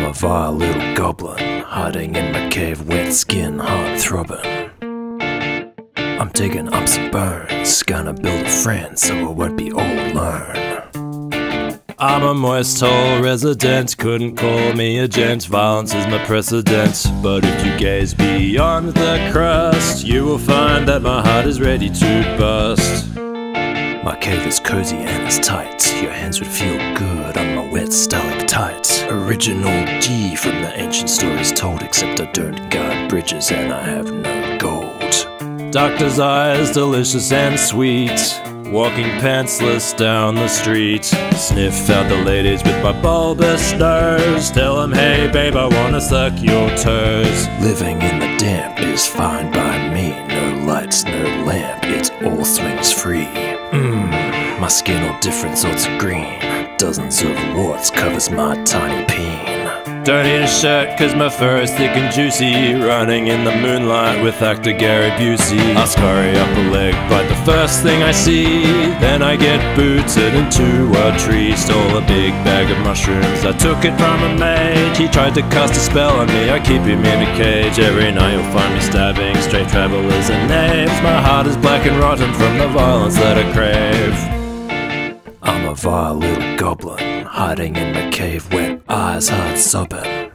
I'm a vile little goblin, hiding in my cave, wet skin, heart throbbing. I'm digging up some bones, gonna build a friend so I won't be all alone. I'm a moist hole resident, couldn't call me a gent. Violence is my precedent. But if you gaze beyond the crust, you will find that my heart is ready to bust. My cave is cozy and it's tight. Your hands would feel good on my wet stalactite. Original G from the ancient stories told, except I don't guard bridges and I have no gold. Doctor's eyes, delicious and sweet. Walking pantsless down the street. Sniff out the ladies with my bulbous nose. Tell them, hey babe, I wanna suck your toes. Living in the damp is fine by me. No lights, no lamp, it all swings free. Mmm, my skin all different sorts of green. Dozens of warts covers my tiny peen. Don't need a shirt cause my fur is thick and juicy. Running in the moonlight with actor Gary Busey. I scurry up a leg, bite the first thing I see Then I get booted into a tree. Stole a big bag of mushrooms, I took it from a mage. He tried to cast a spell on me, I keep him in a cage. Every night you'll find me stabbing straight travelers and knaves My heart is black and rotten from the violence that I crave a vile little goblin, hiding in the cave, wet eyes hard sobbing.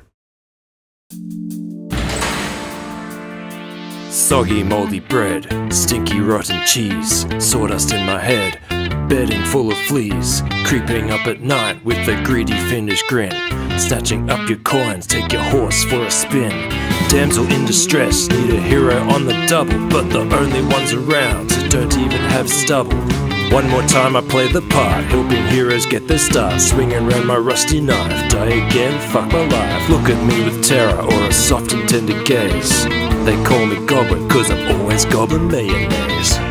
Soggy, moldy bread, stinky, rotten cheese, sawdust in my head, bedding full of fleas, creeping up at night with a greedy, fiendish grin, snatching up your coins, take your horse for a spin. Damsel in distress, need a hero on the double, but the only ones around don't even have stubble. One more time I play the part, helping heroes get their start, swinging around my rusty knife. Die again, fuck my life. Look at me with terror or a soft and tender gaze. They call me Goblin, cause I'm always goblin mayonnaise.